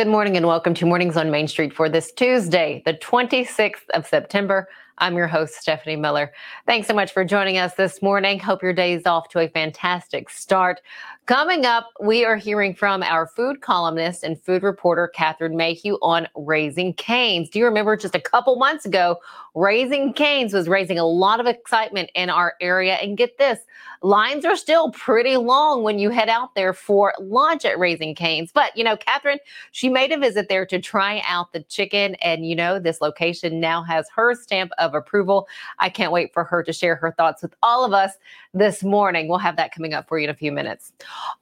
Good morning and welcome to Mornings on Main Street for this Tuesday, the 26th of September. I'm your host, Stephanie Miller. Thanks so much for joining us this morning. Hope your day is off to a fantastic start. Coming up, we are hearing from our food columnist and food reporter, Catherine Mayhew, on Raising Cane's. Do you remember just a couple months ago, Raising Cane's was raising a lot of excitement in our area? And get this, lines are still pretty long when you head out there for lunch at Raising Cane's. But, you know, Catherine, she made a visit there to try out the chicken. And, you know, this location now has her stamp of approval. I can't wait for her to share her thoughts with all of us this morning. We'll have that coming up for you in a few minutes.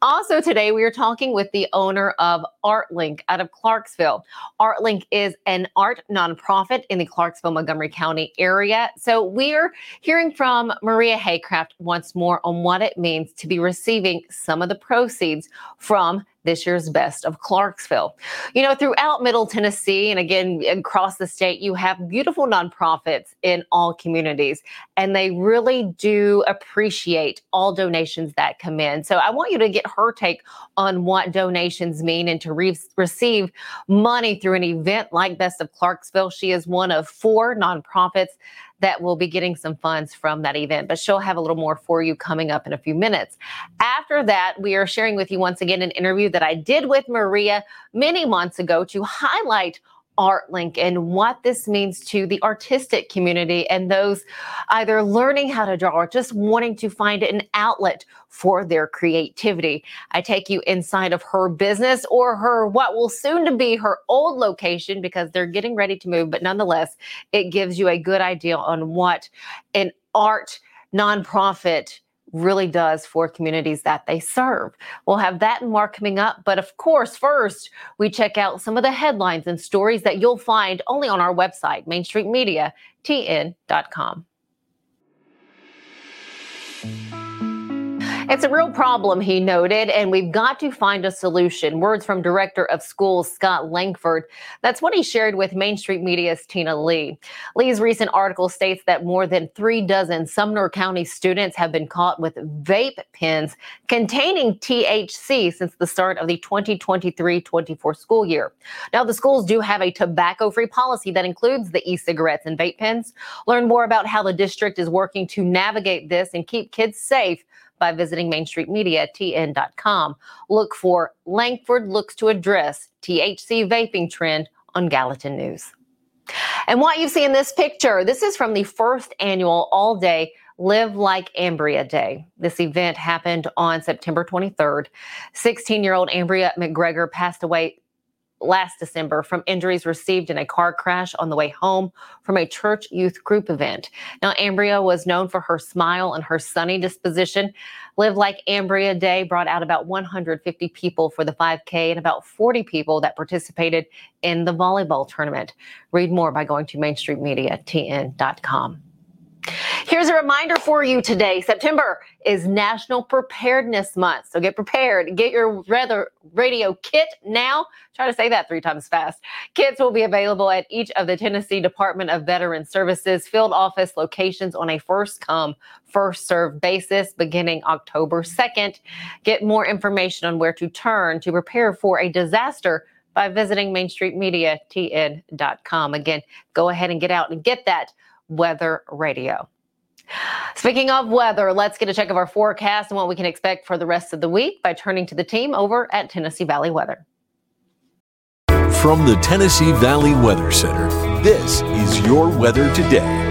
Also, today we are talking with the owner of ArtLink out of Clarksville. ArtLink is an art nonprofit in the Clarksville, Montgomery County area. So we are hearing from Maria Haycraft once more on what it means to be receiving some of the proceeds from this year's Best of Clarksville. You know, throughout Middle Tennessee and again across the state, you have beautiful nonprofits in all communities, and they really do appreciate all donations that come in. So I want you to get her take on what donations mean and to re- receive money through an event like Best of Clarksville. She is one of four nonprofits that will be getting some funds from that event. But she'll have a little more for you coming up in a few minutes. After that, we are sharing with you once again an interview that I did with Maria many months ago to highlight ArtLink and what this means to the artistic community and those either learning how to draw or just wanting to find an outlet for their creativity. I take you inside of her business or her what will soon to be her old location because they're getting ready to move, but nonetheless, it gives you a good idea on what an art nonprofit really does for communities that they serve. We'll have that and more coming up. But of course, first, we check out some of the headlines and stories that you'll find only on our website, mainstreetmediatn.com. It's a real problem, he noted, and we've got to find a solution. Words from Director of Schools Scott Langford. That's what he shared with Main Street Media's Tina Lee. Lee's recent article states that more than three dozen Sumner County students have been caught with vape pens containing THC since the start of the 2023 24 school year. Now, the schools do have a tobacco free policy that includes the e cigarettes and vape pens. Learn more about how the district is working to navigate this and keep kids safe by visiting mainstreetmediatn.com. Look for Langford looks to address THC vaping trend on Gallatin News. And what you see in this picture, this is from the first annual all day Live Like Ambria Day. This event happened on September 23rd. 16 year old Ambria McGregor passed away last December from injuries received in a car crash on the way home from a church youth group event. Now, Ambria was known for her smile and her sunny disposition. Live Like Ambria Day brought out about 150 people for the 5K and about 40 people that participated in the volleyball tournament. Read more by going to mainstreetmediatn.com. Here's a reminder for you today. September is National Preparedness Month. So get prepared. Get your radio kit now. Try to say that three times fast. Kits will be available at each of the Tennessee Department of Veteran Services field office locations on a first come, first served basis beginning October 2nd. Get more information on where to turn to prepare for a disaster by visiting mainstreetmediatn.com. Again, go ahead and get out and get that weather radio. Speaking of weather, let's get a check of our forecast and what we can expect for the rest of the week by turning to the team over at Tennessee Valley Weather. From the Tennessee Valley Weather Center, this is your weather today.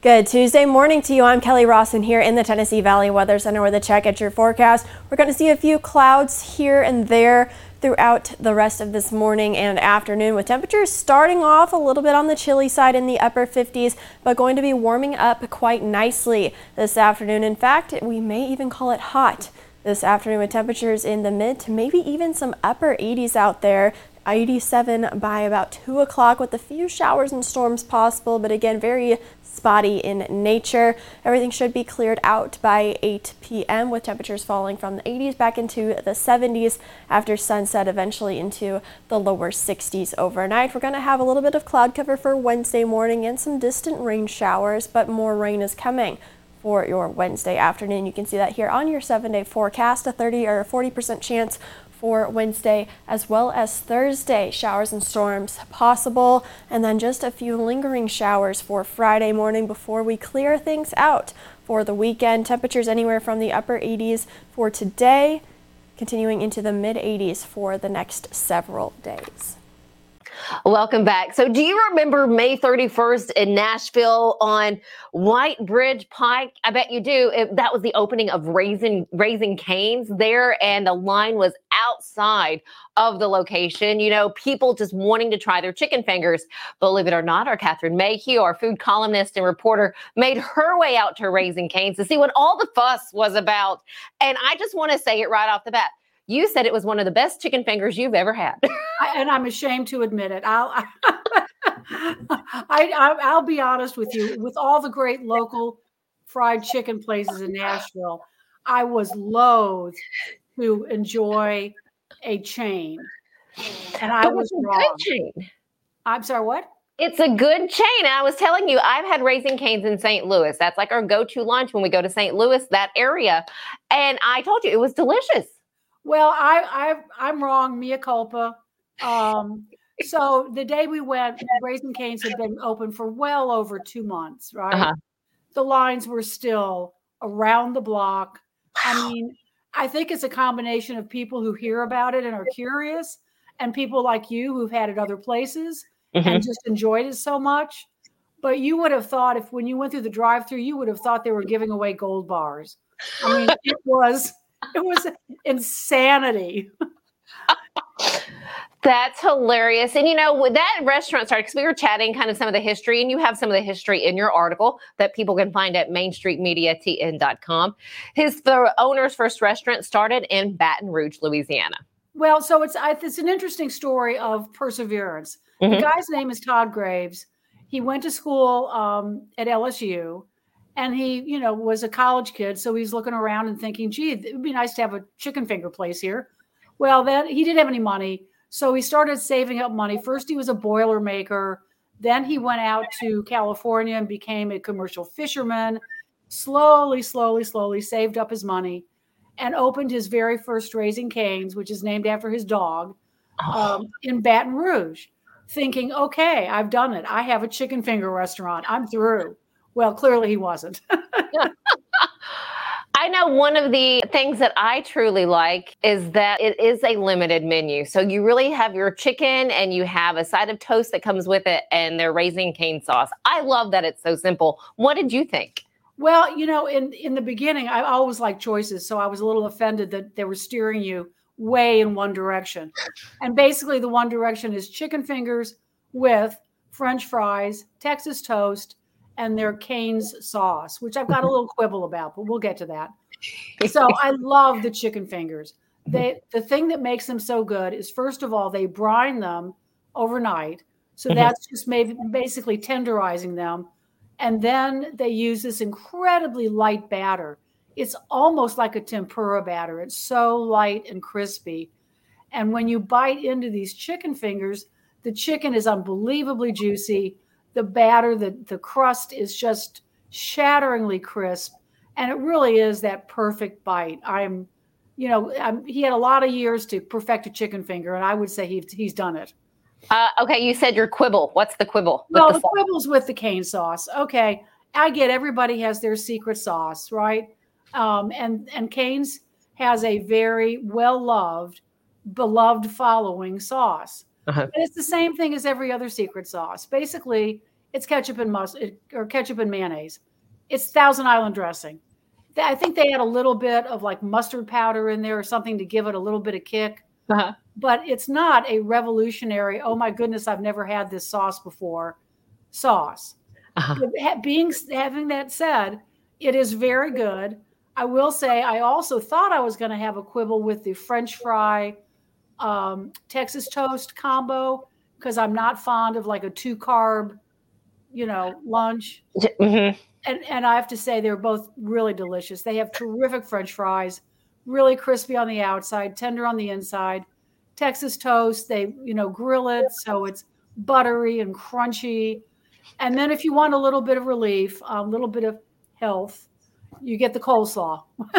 Good Tuesday morning to you. I'm Kelly Rawson here in the Tennessee Valley Weather Center with a check at your forecast. We're going to see a few clouds here and there throughout the rest of this morning and afternoon with temperatures starting off a little bit on the chilly side in the upper 50s, but going to be warming up quite nicely this afternoon. In fact, we may even call it hot this afternoon with temperatures in the mid to maybe even some upper 80s out there. 87 by about 2 o'clock with a few showers and storms possible, but again, very spotty in nature. Everything should be cleared out by 8 p.m. with temperatures falling from the 80s back into the 70s after sunset, eventually into the lower 60s overnight. We're going to have a little bit of cloud cover for Wednesday morning and some distant rain showers, but more rain is coming for your Wednesday afternoon. You can see that here on your seven day forecast, a 30 or 40% chance for Wednesday as well as Thursday. Showers and storms possible, and then just a few lingering showers for Friday morning before we clear things out for the weekend. Temperatures anywhere from the upper 80s for today, continuing into the mid 80s for the next several days. Welcome back. So, do you remember May 31st in Nashville on White Bridge Pike? I bet you do. It, that was the opening of Raising Raising Cane's there, and the line was outside of the location. You know, people just wanting to try their chicken fingers. Believe it or not, our Catherine Mayhew, our food columnist and reporter, made her way out to Raising Cane's to see what all the fuss was about. And I just want to say it right off the bat you said it was one of the best chicken fingers you've ever had. and I'm ashamed to admit it. I'll I, will be honest with you. With all the great local fried chicken places in Nashville, I was loath to enjoy a chain, and I was wrong. chain. I'm sorry. What? It's a good chain. I was telling you, I've had Raising Cane's in St. Louis. That's like our go-to lunch when we go to St. Louis, that area. And I told you it was delicious. Well, I, I I'm wrong. Mea culpa. Um, so the day we went, Raising Cane's had been open for well over two months, right? Uh-huh. The lines were still around the block. I mean, I think it's a combination of people who hear about it and are curious, and people like you who've had it other places mm-hmm. and just enjoyed it so much. But you would have thought if when you went through the drive-through, you would have thought they were giving away gold bars. I mean, it was it was insanity. That's hilarious. And you know, with that restaurant started because we were chatting kind of some of the history, and you have some of the history in your article that people can find at mainstreetmediatn.com. His the owner's first restaurant started in Baton Rouge, Louisiana. Well, so it's it's an interesting story of perseverance. Mm-hmm. The guy's name is Todd Graves. He went to school um, at LSU and he you know was a college kid so he's looking around and thinking gee it would be nice to have a chicken finger place here well then he didn't have any money so he started saving up money. First he was a boiler maker. Then he went out to california and became a commercial fisherman. Slowly slowly slowly saved up his money and opened his very first Raising Cane's which is named after his dog um, in baton rouge thinking okay i've done it. I have a chicken finger restaurant. I'm through. Well, clearly he wasn't. I know one of the things that I truly like is that it is a limited menu. So you really have your chicken and you have a side of toast that comes with it and they're raising cane sauce. I love that it's so simple. What did you think? Well, you know, in in the beginning, I always like choices, so I was a little offended that they were steering you way in one direction. And basically the one direction is chicken fingers with french fries, Texas toast, and their Cane's sauce, which I've got a little quibble about, but we'll get to that. So I love the chicken fingers. They the thing that makes them so good is first of all they brine them overnight, so mm-hmm. that's just maybe basically tenderizing them, and then they use this incredibly light batter. It's almost like a tempura batter. It's so light and crispy, and when you bite into these chicken fingers, the chicken is unbelievably juicy the batter, the, the crust is just shatteringly crisp. And it really is that perfect bite. I'm, you know, I'm, he had a lot of years to perfect a chicken finger, and I would say he, he's done it. Uh, okay, you said your quibble. What's the quibble? Well, the, the quibble's with the cane sauce. Okay, I get everybody has their secret sauce, right? Um, and and Cane's has a very well loved, beloved following sauce. Uh-huh. And it's the same thing as every other secret sauce. Basically, it's ketchup and mustard or ketchup and mayonnaise. It's Thousand Island dressing. I think they had a little bit of like mustard powder in there or something to give it a little bit of kick. Uh-huh. But it's not a revolutionary, oh my goodness, I've never had this sauce before sauce. Uh-huh. Being having that said, it is very good. I will say I also thought I was going to have a quibble with the French fry um, Texas toast combo because I'm not fond of like a two carb, you know, lunch. Mm-hmm. And and I have to say they're both really delicious. They have terrific French fries, really crispy on the outside, tender on the inside. Texas toast, they you know grill it so it's buttery and crunchy. And then if you want a little bit of relief, a little bit of health, you get the coleslaw.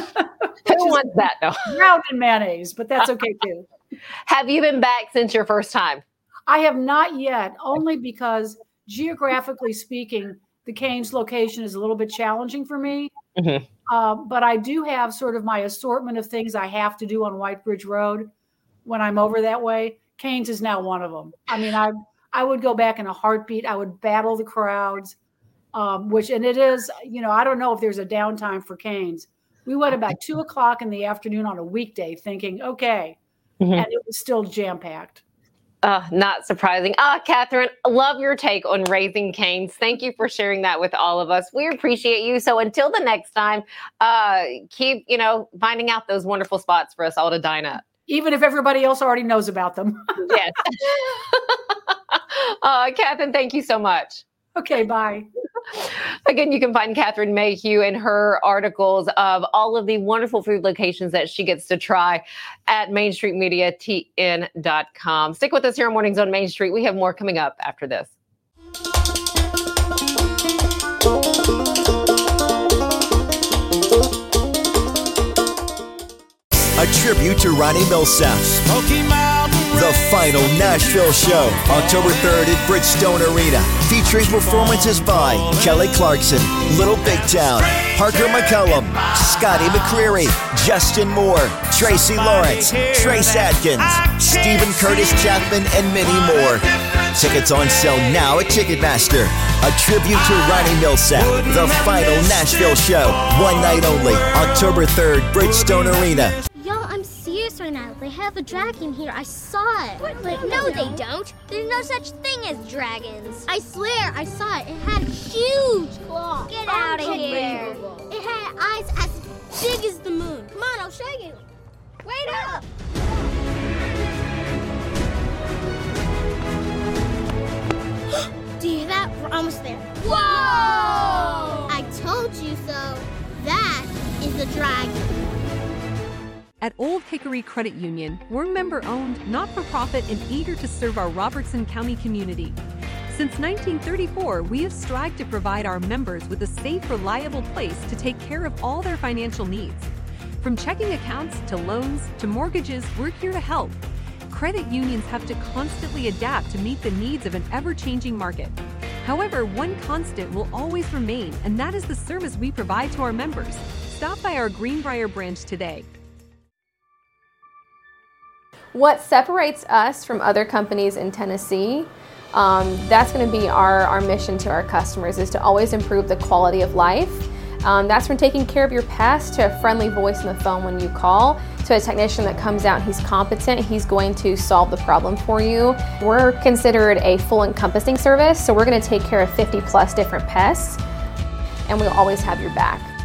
Who wants that though? Ground in mayonnaise, but that's okay too. Have you been back since your first time? I have not yet, only because geographically speaking, the Cane's location is a little bit challenging for me. Mm-hmm. Uh, but I do have sort of my assortment of things I have to do on White Bridge Road when I'm over that way. Cane's is now one of them. I mean, I I would go back in a heartbeat. I would battle the crowds, um, which and it is, you know, I don't know if there's a downtime for Cane's. We went about two o'clock in the afternoon on a weekday, thinking, okay, mm-hmm. and it was still jam packed. Uh, not surprising. Ah, Catherine, love your take on Raising Cane's. Thank you for sharing that with all of us. We appreciate you. So until the next time, uh, keep, you know, finding out those wonderful spots for us all to dine at. Even if everybody else already knows about them. yes. uh, Catherine, thank you so much. Okay, bye. Again, you can find Catherine Mayhew in her articles of all of the wonderful food locations that she gets to try at MainStreetMediaTN.com. Stick with us here on Mornings on Main Street. We have more coming up after this. A tribute to Ronnie Milsap. The final Nashville show, October 3rd at Bridgestone Arena, featuring performances by Kelly Clarkson, Little Big Town, Parker McCollum, Scotty McCreery, Justin Moore, Tracy Lawrence, Trace Adkins, Steven Curtis Chapman, and many more. Tickets on sale now at Ticketmaster. A tribute to Ronnie Milsap, the final Nashville show, one night only, October 3rd, Bridgestone Arena have a dragon here. I saw it. But no, they don't. There's no such thing as dragons. I swear, I saw it. It had huge claws. Get out of here. It had eyes as big as the moon. Come on, I'll show you. Wait up. Do you hear that? We're almost there. Whoa! I told you so. That is a dragon. At Old Hickory Credit Union, we're member owned, not for profit, and eager to serve our Robertson County community. Since 1934, we have strived to provide our members with a safe, reliable place to take care of all their financial needs. From checking accounts to loans to mortgages, we're here to help. Credit unions have to constantly adapt to meet the needs of an ever changing market. However, one constant will always remain, and that is the service we provide to our members. Stop by our Greenbrier branch today what separates us from other companies in Tennessee, um, that's going to be our, our mission to our customers is to always improve the quality of life. Um, that's from taking care of your pest to a friendly voice on the phone when you call to a technician that comes out he's competent he's going to solve the problem for you we're considered a full encompassing service so we're going to take care of 50 plus different pests and we'll always have your back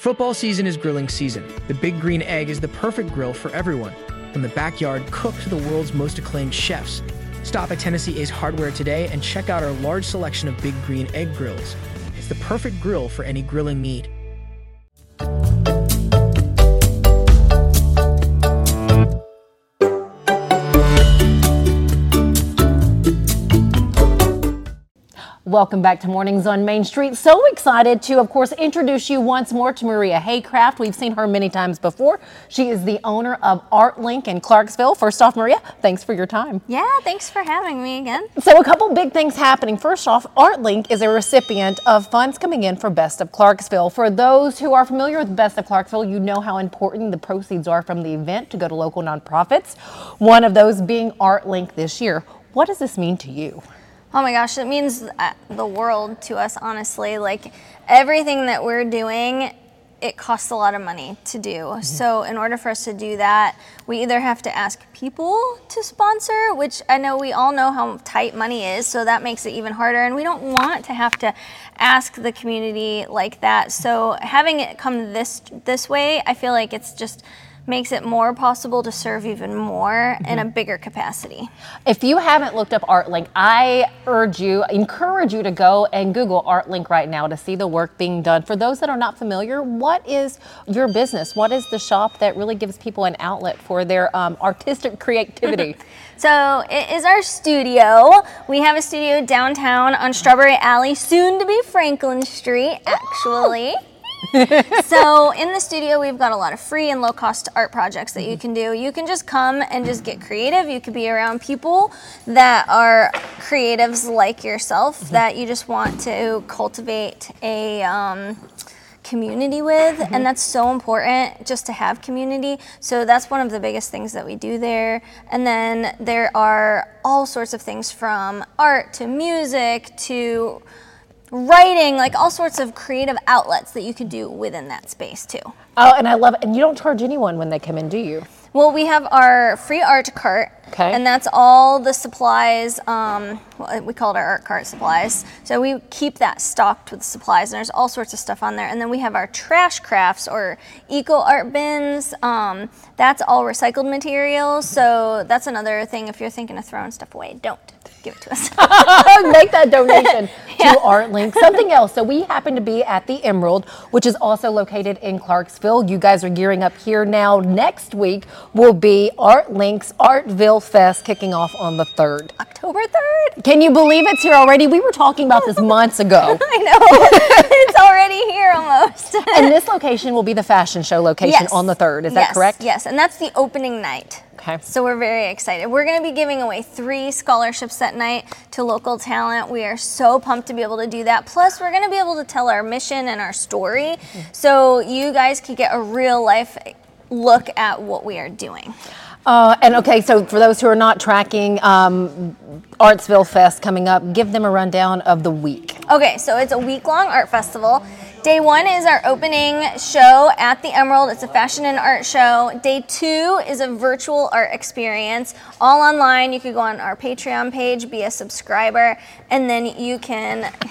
Football season is grilling season. The Big Green Egg is the perfect grill for everyone. From the backyard cook to the world's most acclaimed chefs. Stop at Tennessee Ace Hardware today and check out our large selection of Big Green Egg grills. It's the perfect grill for any grilling need. Welcome back to Mornings on Main Street. So excited to, of course, introduce you once more to Maria Haycraft. We've seen her many times before. She is the owner of ArtLink in Clarksville. First off, Maria, thanks for your time. Yeah, thanks for having me again. So, a couple big things happening. First off, ArtLink is a recipient of funds coming in for Best of Clarksville. For those who are familiar with Best of Clarksville, you know how important the proceeds are from the event to go to local nonprofits. One of those being ArtLink this year. What does this mean to you? Oh my gosh, it means uh, the world to us, honestly. Like everything that we're doing, it costs a lot of money to do. Mm-hmm. So, in order for us to do that, we either have to ask people to sponsor, which I know we all know how tight money is, so that makes it even harder. And we don't want to have to ask the community like that. So, having it come this this way, I feel like it's just makes it more possible to serve even more in a bigger capacity. If you haven't looked up ArtLink, I urge you, encourage you to go and Google ArtLink right now to see the work being done. For those that are not familiar, what is your business? What is the shop that really gives people an outlet for their um, artistic creativity? So it is our studio. We have a studio downtown on Strawberry Alley, soon to be Franklin Street, actually. So in the studio we've got a lot of free and low cost art projects that you can do. You can just come and just get creative. You could be around people that are creatives like yourself that you just want to cultivate a um, community with Mm-hmm. and that's so important just to have community. So that's one of the biggest things that we do there. And then there are all sorts of things from art to music to writing like all sorts of creative outlets that you could do within that space too Oh, and I love. And you don't charge anyone when they come in, do you? Well we have our free art cart Okay. and that's all the supplies um, well, we call it our art cart supplies so we keep that stocked with supplies and there's all sorts of stuff on there and then we have our trash crafts or eco art bins um, that's all recycled materials so that's another thing if you're thinking of throwing stuff away don't give it to us Make that donation to ArtLink. Something else. So we happen to be at the Emerald, which is also located in Clarksville. You guys are gearing up here now. Next week will be Art Links Artsville Fest kicking off on the 3rd. october 3rd Can you believe it's here already? We were talking about this months ago. i know it's already here almost and this location will be the fashion show location Yes. on the 3rd. Is that Yes, correct? Yes, and that's the opening night. Okay. So we're very excited. We're going to be giving away three scholarships that night to local talent. We are so pumped to be able to do that. Plus, we're going to be able to tell our mission and our story mm-hmm. so you guys can get a real life look at what we are doing. Uh, and okay, so for those who are not tracking um, Artsville Fest coming up, give them a rundown of the week. Okay, so it's a week long art festival. Day one is our opening show at the Emerald. It's a fashion and art show. Day two is a virtual art experience, all online. You could go on our Patreon page, be a subscriber, and then you can.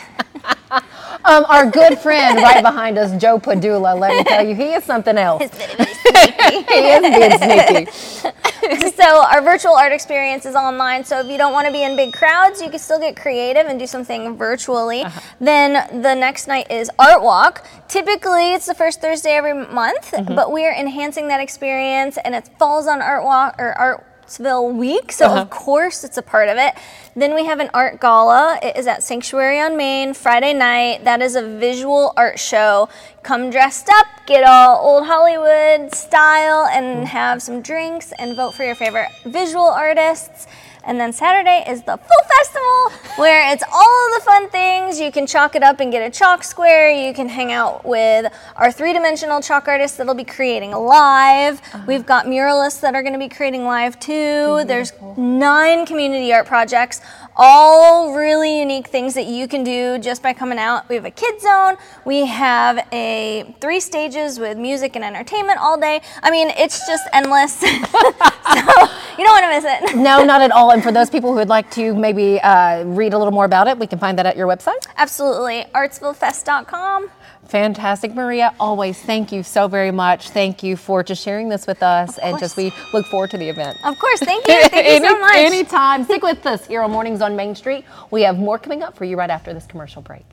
Um, our good friend right behind us, Joe Padula, let me tell you, he is something else. It's very, very sneaky. He is being sneaky. so our virtual art experience is online. So if you don't want to be in big crowds, you can still get creative and do something virtually. Uh-huh. Then the next night is Art Walk. Typically, it's the first Thursday every month, mm-hmm. but we are enhancing that experience, and it falls on Art Walk or Artsville Week. So of uh-huh. course, it's a part of it. Then we have an art gala. It is at Sanctuary on Main Friday night. That is a visual art show. Come dressed up, get all old Hollywood style, and mm. have some drinks and vote for your favorite visual artists. And then Saturday is the full festival where it's all the fun things. You can chalk it up and get a chalk square. You can hang out with our three dimensional chalk artists that'll be creating live. Uh-huh. We've got muralists that are going to be creating live too. There's nine community art projects, all really unique things that you can do just by coming out. We have a kid zone. We have a three stages with music and entertainment all day. I mean, it's just endless. so you don't want to miss it. No, not at all. And for those people who would like to maybe uh, read a little more about it, we can find that at your website. Absolutely. Artsvillefest.com. Fantastic, Maria. Always thank you so very much. Thank you for just sharing this with us, and just we look forward to the event. Of course. Thank you. Thank you so Any- much. Anytime. Stick with us here on Mornings on Main Street. We have more coming up for you right after this commercial break.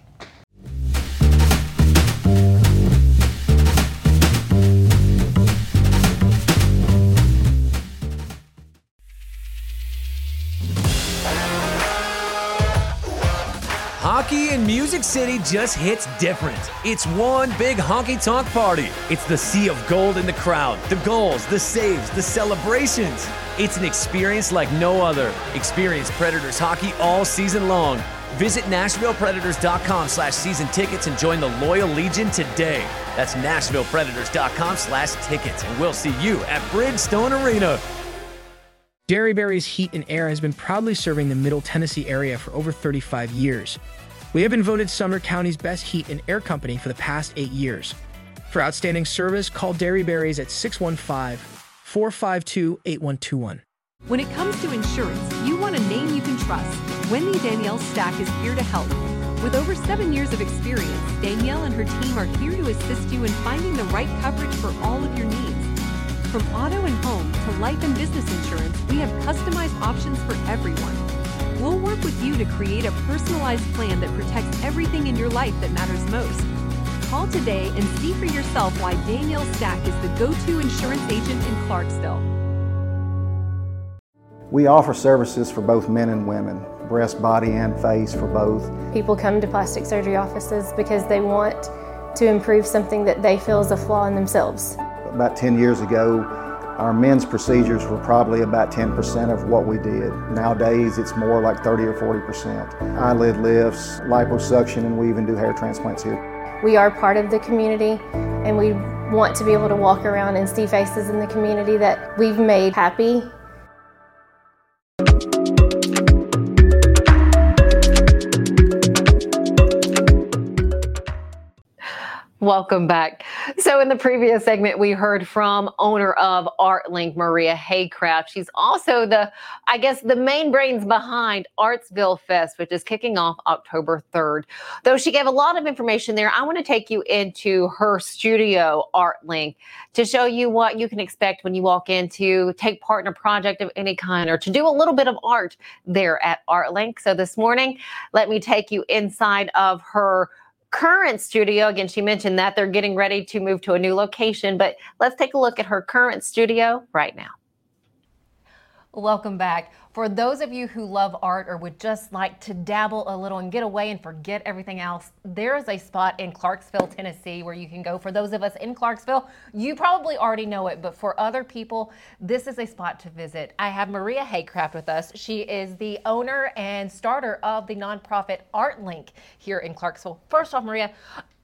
Hockey in Music City just hits different. It's one big honky tonk party. It's the sea of gold in the crowd, the goals, the saves, the celebrations. It's an experience like no other. Experience Predators hockey all season long. Visit NashvillePredators.com slash season tickets and join the Loyal Legion today. That's NashvillePredators.com slash tickets, and we'll see you at Bridgestone Arena. Dairyberry's Heat and Air has been proudly serving the Middle Tennessee area for over 35 years. We have been voted Sumner County's best heat and air company for the past eight years. For outstanding service, call Dairyberries at 615 452 8121. When it comes to insurance, you want a name you can trust. Wendy Danielle Stack is here to help. With over seven years of experience, Danielle and her team are here to assist you in finding the right coverage for all of your needs. From auto and home to life and business insurance, we have customized options for everyone. We'll work with you to create a personalized plan that protects everything in your life that matters most. Call today and see for yourself why Danielle Stack is the go to insurance agent in Clarksville. We offer services for both men and women, breast, body, and face for both. People come to plastic surgery offices because they want to improve something that they feel is a flaw in themselves. About 10 years ago, our men's procedures were probably about 10% of what we did. Nowadays, it's more like 30 or 40%. Eyelid lifts, liposuction, and we even do hair transplants here. We are part of the community and we want to be able to walk around and see faces in the community that we've made happy Welcome back. So, in the previous segment, we heard from owner of ArtLink, Maria Haycraft. She's also the, I guess, the main brains behind Artsville Fest, which is kicking off October 3rd. Though she gave a lot of information there, I want to take you into her studio, ArtLink, to show you what you can expect when you walk in to take part in a project of any kind or to do a little bit of art there at ArtLink. So, this morning, let me take you inside of her current studio. Again, she mentioned that they're getting ready to move to a new location, but let's take a look at her current studio right now. Welcome back. For those of you who love art or would just like to dabble a little and get away and forget everything else, there is a spot in Clarksville, Tennessee where you can go. For those of us in Clarksville, you probably already know it, but for other people, this is a spot to visit. I have Maria Haycraft with us. She is the owner and starter of the nonprofit ArtLink here in Clarksville. First off, Maria,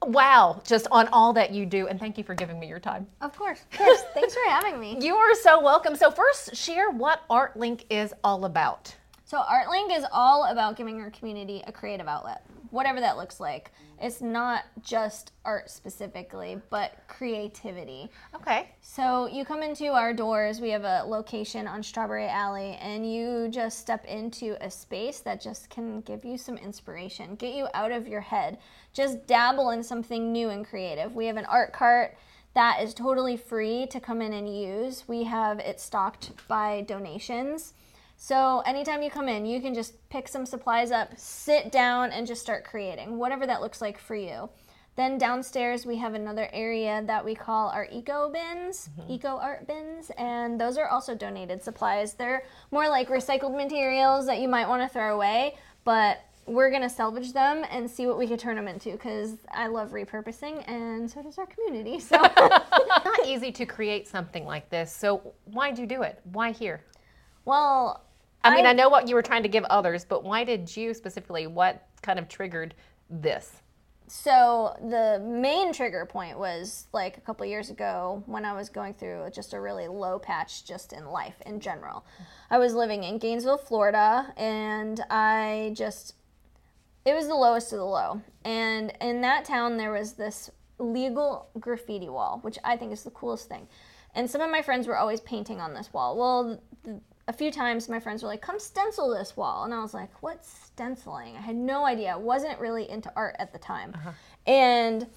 wow, just on all that you do. And thank you for giving me your time. Of course. Of course. Thanks for having me. You are so welcome. So, first, share what ArtLink is all about. So, ArtLink is all about giving our community a creative outlet, whatever that looks like. It's not just art specifically, but creativity. Okay. So, you come into our doors, we have a location on Strawberry Alley, and you just step into a space that just can give you some inspiration, get you out of your head, just dabble in something new and creative. We have an art cart that is totally free to come in and use. We have it stocked by donations. So anytime you come in, you can just pick some supplies up, sit down, and just start creating, whatever that looks like for you. Then downstairs, we have another area that we call our eco bins, mm-hmm. eco art bins, and those are also donated supplies. They're more like recycled materials that you might want to throw away, but we're gonna salvage them and see what we can turn them into because I love repurposing and so does our community. So it's not easy to create something like this. So why did you do it? Why here? Well, I mean, I, I know what you were trying to give others, but why did you specifically? What kind of triggered this? So the main trigger point was like a couple years ago when I was going through just a really low patch just in life in general. I was living in Gainesville, Florida, and I just it was the lowest of the low. And in that town, there was this legal graffiti wall, which I think is the coolest thing. And some of my friends were always painting on this wall. Well, a few times my friends were like, come stencil this wall. And I was like, what's stenciling? I had no idea. I wasn't really into art at the time. Uh-huh. And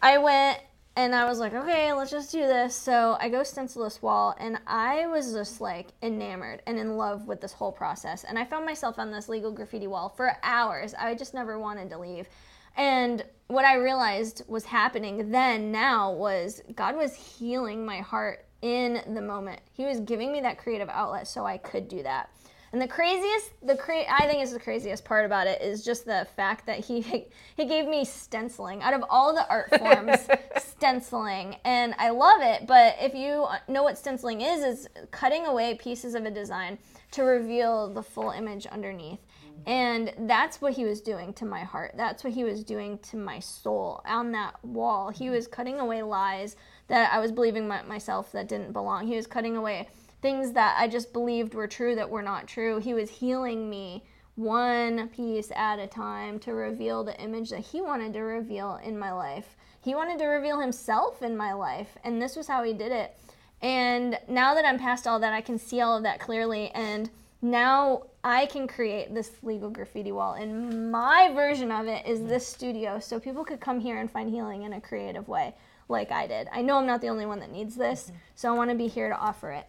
I went and I was like, okay, let's just do this. So I go stencil this wall, and I was just like enamored and in love with this whole process. And I found myself on this legal graffiti wall for hours. I just never wanted to leave. And what I realized was happening then, now, was God was healing my heart in the moment. He was giving me that creative outlet so I could do that. And the craziest, the cra- I think is the craziest part about it is just the fact that he he gave me stenciling out of all the art forms, stenciling, and I love it. But if you know what stenciling is, is cutting away pieces of a design to reveal the full image underneath. And that's what he was doing to my heart. That's what he was doing to my soul on that wall. He was cutting away lies that I was believing my, myself that didn't belong. He was cutting away things that I just believed were true that were not true. He was healing me one piece at a time to reveal the image that he wanted to reveal in my life. He wanted to reveal himself in my life, and this was how he did it. And now that I'm past all that, I can see all of that clearly. And now I can create this legal graffiti wall. And my version of it is this studio, so people could come here and find healing in a creative way. Like I did. I know I'm not the only one that needs this, mm-hmm. so I want to be here to offer it.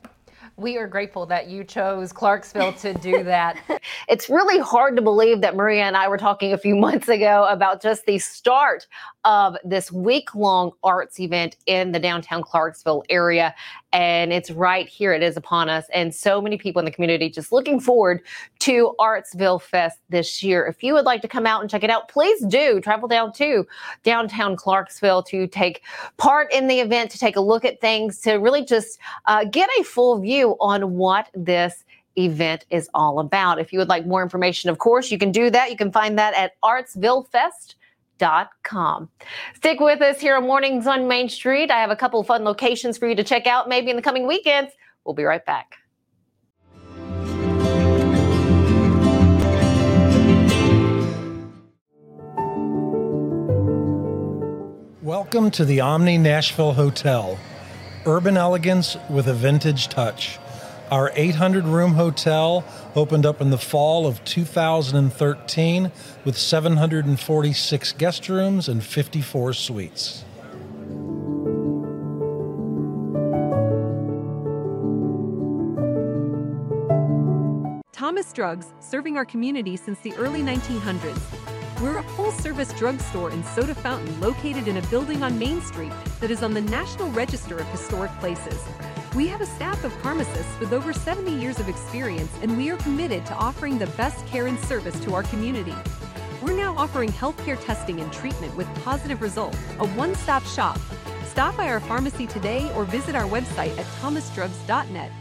We are grateful that you chose Clarksville to do that. it's really hard to believe that Maria and I were talking a few months ago about just the start of this week long arts event in the downtown Clarksville area. And it's right here, it is upon us. And so many people in the community just looking forward to Artsville Fest this year. If you would like to come out and check it out, please do travel down to downtown Clarksville to take part in the event, to take a look at things, to really just uh, get a full view on what this event is all about. If you would like more information, of course, you can do that. You can find that at artsvillefest.com com. Stick with us here on Mornings on Main Street. I have a couple fun locations for you to check out maybe in the coming weekends. We'll be right back. Welcome to the Omni Nashville Hotel. Urban elegance with a vintage touch. Our 800 room hotel opened up in the fall of 2013 with 746 guest rooms and 54 suites. Thomas Drugs, serving our community since the early 1900s. We're a full service drugstore and soda fountain located in a building on Main Street that is on the National Register of Historic Places. We have a staff of pharmacists with over 70 years of experience, and we are committed to offering the best care and service to our community. We're now offering healthcare testing and treatment with positive results, a one stop shop. Stop by our pharmacy today or visit our website at thomasdrugs.net.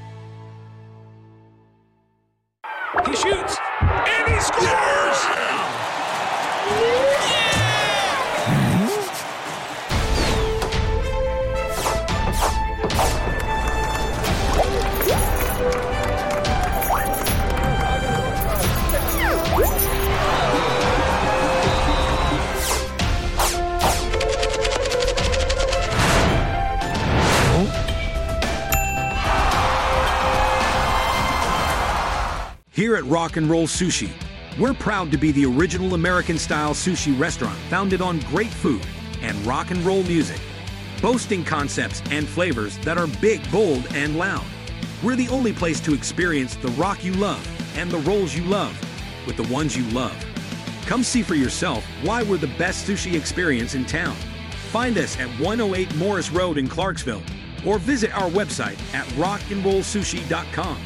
He shoots and he scores! Here at Rock and Roll Sushi, we're proud to be the original American style sushi restaurant founded on great food and rock and roll music, boasting concepts and flavors that are big, bold, and loud. We're the only place to experience the rock you love and the rolls you love with the ones you love. Come see for yourself why we're the best sushi experience in town. Find us at 108 Morris Road in Clarksville or visit our website at rockandrollsushi.com.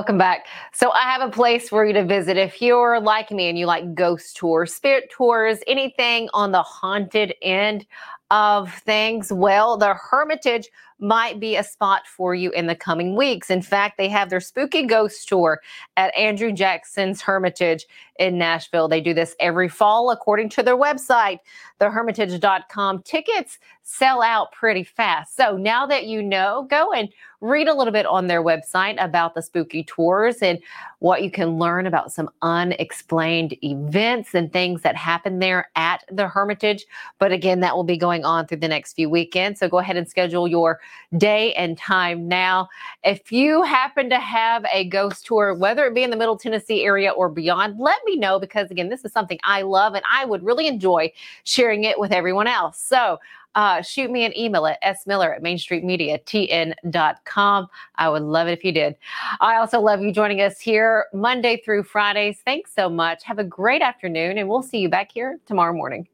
Welcome back. So, I have a place for you to visit if you're like me and you like ghost tours, spirit tours, anything on the haunted end of things. Well, the Hermitage might be a spot for you in the coming weeks. In fact, they have their spooky ghost tour at Andrew Jackson's Hermitage in Nashville. They do this every fall, according to their website, thehermitage.com. Tickets sell out pretty fast. So now that you know, go and read a little bit on their website about the spooky tours and what you can learn about some unexplained events and things that happen there at the Hermitage. But again, that will be going on through the next few weekends. So go ahead and schedule your day and time now. If you happen to have a ghost tour, whether it be in the Middle Tennessee area or beyond, let me know because, again, this is something I love and I would really enjoy sharing it with everyone else. So, uh, shoot me an email at smiller at mainstreetmediatn.com. I would love it if you did. I also love you joining us here Monday through Fridays. Thanks so much. Have a great afternoon, and we'll see you back here tomorrow morning.